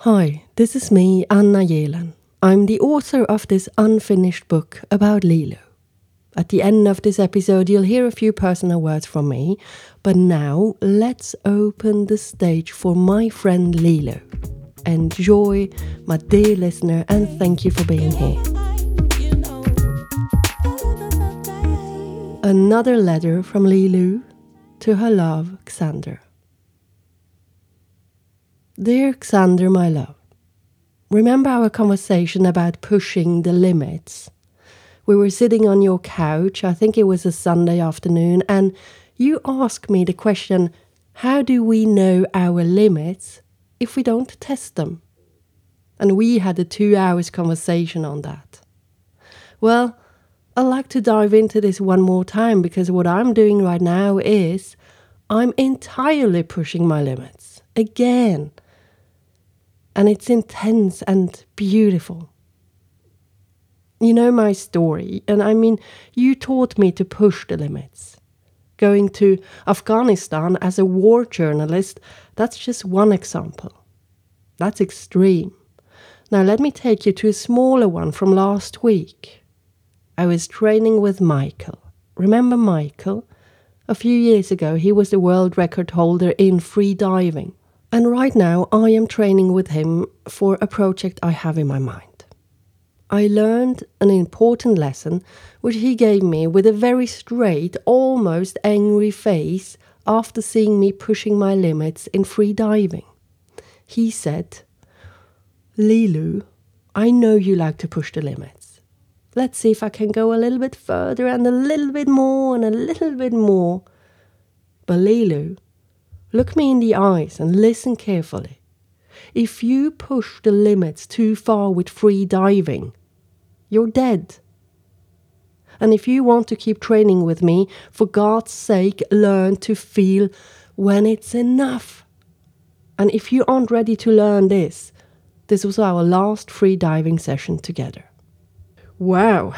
Hi, this is me, Anna Yelen. I'm the author of this unfinished book about Lilo. At the end of this episode, you'll hear a few personal words from me, but now let's open the stage for my friend Lilo. Enjoy, my dear listener, and thank you for being here. Another letter from Lilo to her love, Xander. Dear Xander, my love, remember our conversation about pushing the limits? We were sitting on your couch, I think it was a Sunday afternoon, and you asked me the question how do we know our limits if we don't test them? And we had a two hours conversation on that. Well, I'd like to dive into this one more time because what I'm doing right now is I'm entirely pushing my limits again and it's intense and beautiful. You know my story, and I mean, you taught me to push the limits. Going to Afghanistan as a war journalist, that's just one example. That's extreme. Now, let me take you to a smaller one from last week. I was training with Michael. Remember Michael? A few years ago, he was the world record holder in free diving. And right now, I am training with him for a project I have in my mind. I learned an important lesson which he gave me with a very straight, almost angry face after seeing me pushing my limits in free diving. He said, Lilu, I know you like to push the limits. Let's see if I can go a little bit further and a little bit more and a little bit more. But Lilu, Look me in the eyes and listen carefully. If you push the limits too far with free diving, you're dead. And if you want to keep training with me, for God's sake, learn to feel when it's enough. And if you aren't ready to learn this, this was our last free diving session together. Wow.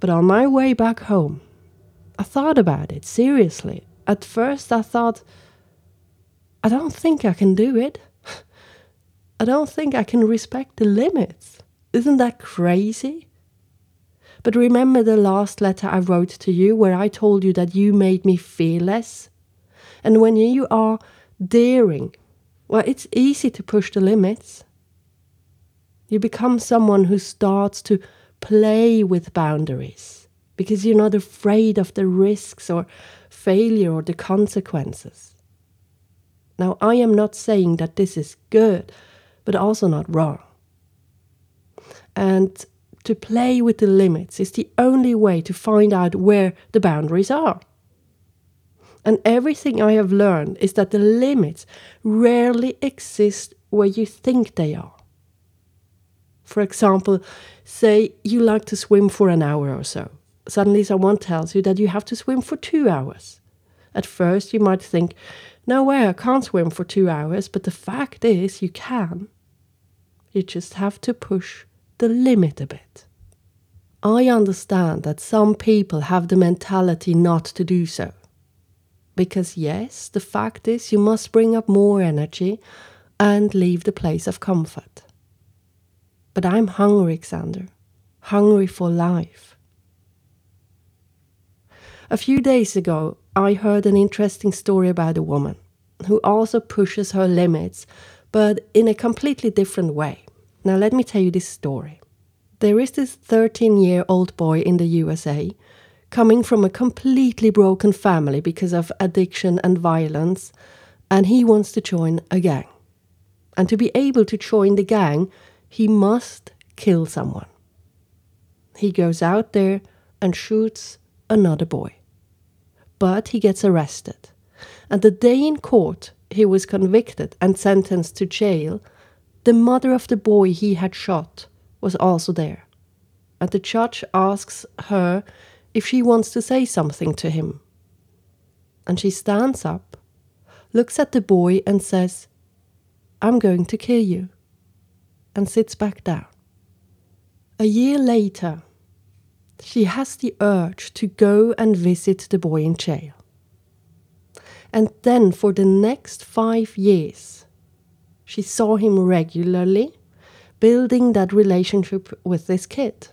But on my way back home, I thought about it seriously. At first, I thought, I don't think I can do it. I don't think I can respect the limits. Isn't that crazy? But remember the last letter I wrote to you where I told you that you made me fearless? And when you are daring, well, it's easy to push the limits. You become someone who starts to play with boundaries because you're not afraid of the risks or failure or the consequences. Now, I am not saying that this is good, but also not wrong. And to play with the limits is the only way to find out where the boundaries are. And everything I have learned is that the limits rarely exist where you think they are. For example, say you like to swim for an hour or so. Suddenly, someone tells you that you have to swim for two hours. At first, you might think, no way, I can't swim for two hours, but the fact is, you can. You just have to push the limit a bit. I understand that some people have the mentality not to do so. Because, yes, the fact is, you must bring up more energy and leave the place of comfort. But I'm hungry, Xander, hungry for life. A few days ago, I heard an interesting story about a woman who also pushes her limits, but in a completely different way. Now, let me tell you this story. There is this 13 year old boy in the USA coming from a completely broken family because of addiction and violence, and he wants to join a gang. And to be able to join the gang, he must kill someone. He goes out there and shoots another boy but he gets arrested. And the day in court he was convicted and sentenced to jail, the mother of the boy he had shot was also there. And the judge asks her if she wants to say something to him. And she stands up, looks at the boy, and says, I'm going to kill you, and sits back down. A year later, she has the urge to go and visit the boy in jail. And then for the next five years, she saw him regularly, building that relationship with this kid.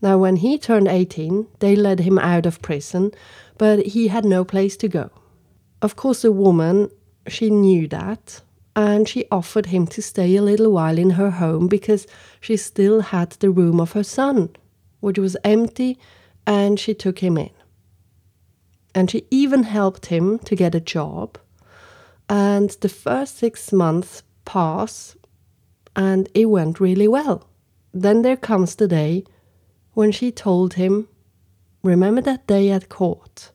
Now, when he turned 18, they led him out of prison, but he had no place to go. Of course, the woman, she knew that, and she offered him to stay a little while in her home because she still had the room of her son, which was empty, and she took him in. And she even helped him to get a job. And the first six months pass and it went really well. Then there comes the day when she told him, Remember that day at court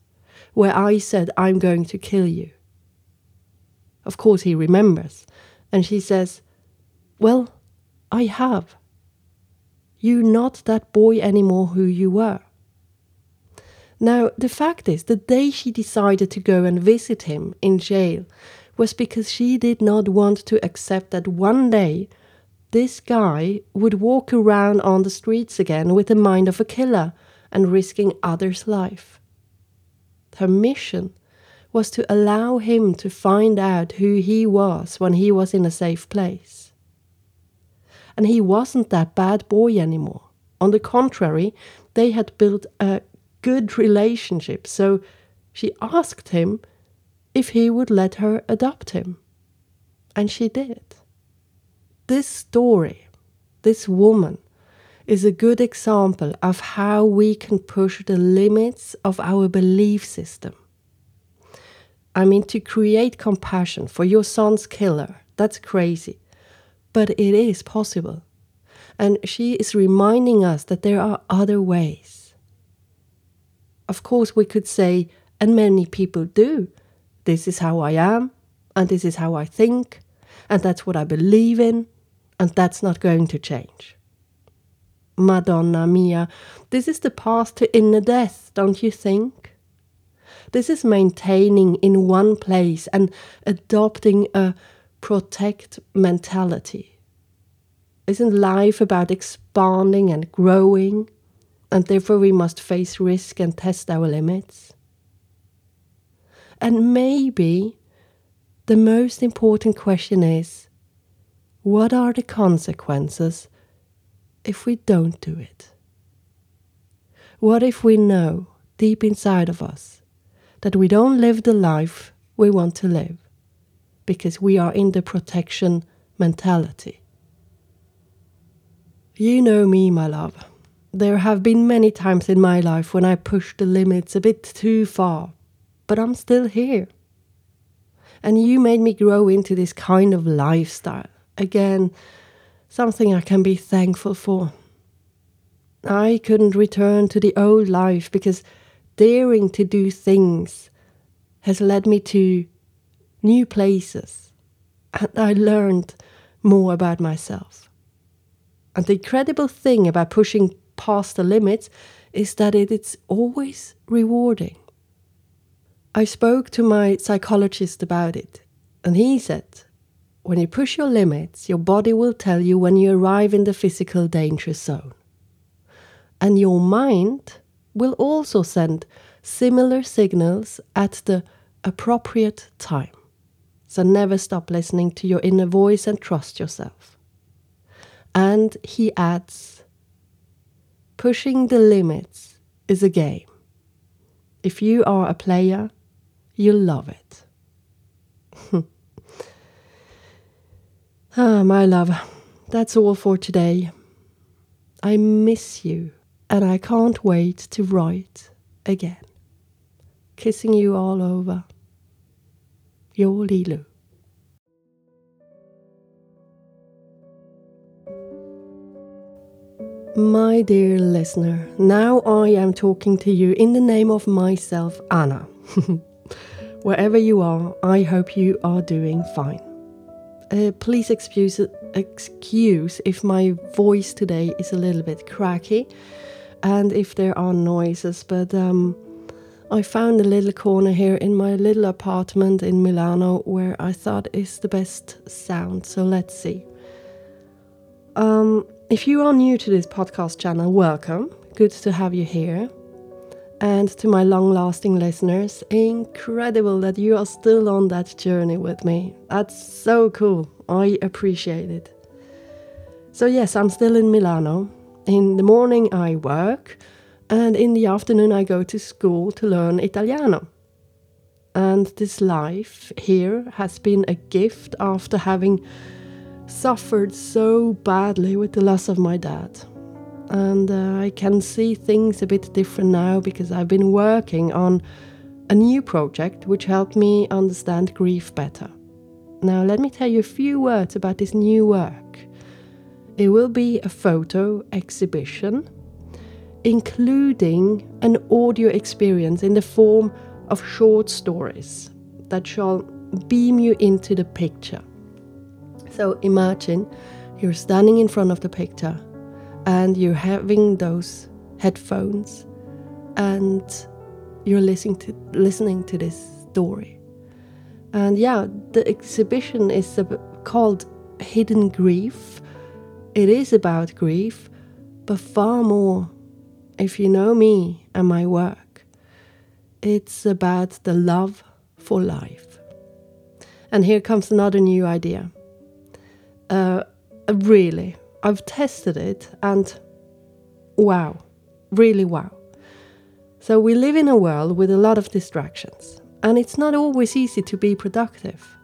where I said, I'm going to kill you? Of course, he remembers. And she says, Well, I have. You're not that boy anymore who you were. Now, the fact is, the day she decided to go and visit him in jail was because she did not want to accept that one day this guy would walk around on the streets again with the mind of a killer and risking others' life. Her mission was to allow him to find out who he was when he was in a safe place. And he wasn't that bad boy anymore. On the contrary, they had built a good relationship, so she asked him if he would let her adopt him. And she did. This story, this woman, is a good example of how we can push the limits of our belief system. I mean, to create compassion for your son's killer, that's crazy. But it is possible. And she is reminding us that there are other ways. Of course, we could say, and many people do, this is how I am, and this is how I think, and that's what I believe in, and that's not going to change. Madonna mia, this is the path to inner death, don't you think? This is maintaining in one place and adopting a protect mentality. Isn't life about expanding and growing, and therefore we must face risk and test our limits? And maybe the most important question is what are the consequences if we don't do it? What if we know deep inside of us that we don't live the life we want to live because we are in the protection mentality? You know me, my love. There have been many times in my life when I pushed the limits a bit too far, but I'm still here. And you made me grow into this kind of lifestyle again, something I can be thankful for. I couldn't return to the old life because daring to do things has led me to new places, and I learned more about myself. And the incredible thing about pushing past the limits is that it is always rewarding. I spoke to my psychologist about it, and he said when you push your limits, your body will tell you when you arrive in the physical danger zone. And your mind will also send similar signals at the appropriate time. So never stop listening to your inner voice and trust yourself. And he adds, pushing the limits is a game. If you are a player, you'll love it. Ah, my love, that's all for today. I miss you, and I can't wait to write again. Kissing you all over. Your Lilu. My dear listener, now I am talking to you in the name of myself, Anna. Wherever you are, I hope you are doing fine. Uh, please excuse excuse if my voice today is a little bit cracky and if there are noises, but um, I found a little corner here in my little apartment in Milano where I thought is the best sound. So let's see. Um, if you are new to this podcast channel, welcome. Good to have you here. And to my long lasting listeners, incredible that you are still on that journey with me. That's so cool. I appreciate it. So, yes, I'm still in Milano. In the morning, I work, and in the afternoon, I go to school to learn Italiano. And this life here has been a gift after having suffered so badly with the loss of my dad and uh, I can see things a bit different now because I've been working on a new project which helped me understand grief better. Now, let me tell you a few words about this new work. It will be a photo exhibition, including an audio experience in the form of short stories that shall beam you into the picture. So imagine you're standing in front of the picture and you're having those headphones and you're listening to listening to this story. And yeah, the exhibition is called Hidden Grief. It is about grief, but far more, if you know me and my work, it's about the love for life. And here comes another new idea. Uh, really, I've tested it and wow, really wow. So we live in a world with a lot of distractions, and it's not always easy to be productive.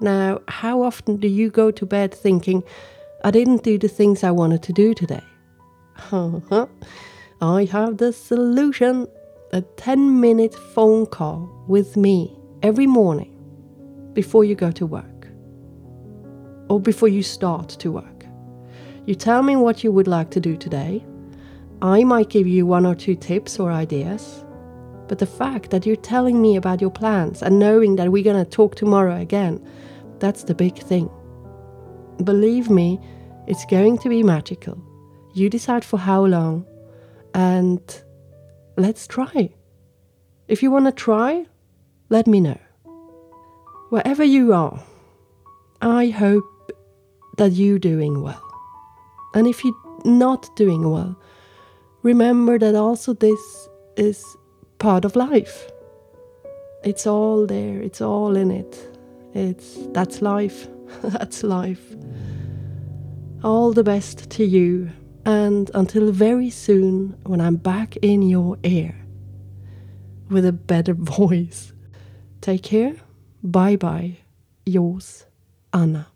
Now, how often do you go to bed thinking, I didn't do the things I wanted to do today? I have the solution a 10 minute phone call with me every morning before you go to work or before you start to work. You tell me what you would like to do today. I might give you one or two tips or ideas. But the fact that you're telling me about your plans and knowing that we're going to talk tomorrow again, that's the big thing. Believe me, it's going to be magical. You decide for how long, and let's try. If you want to try, let me know. Wherever you are, I hope that you're doing well. And if you're not doing well, remember that also this is part of life. It's all there, it's all in it. It's that's life. that's life. All the best to you, and until very soon when I'm back in your ear with a better voice. Take care. Bye bye. Yours, Anna.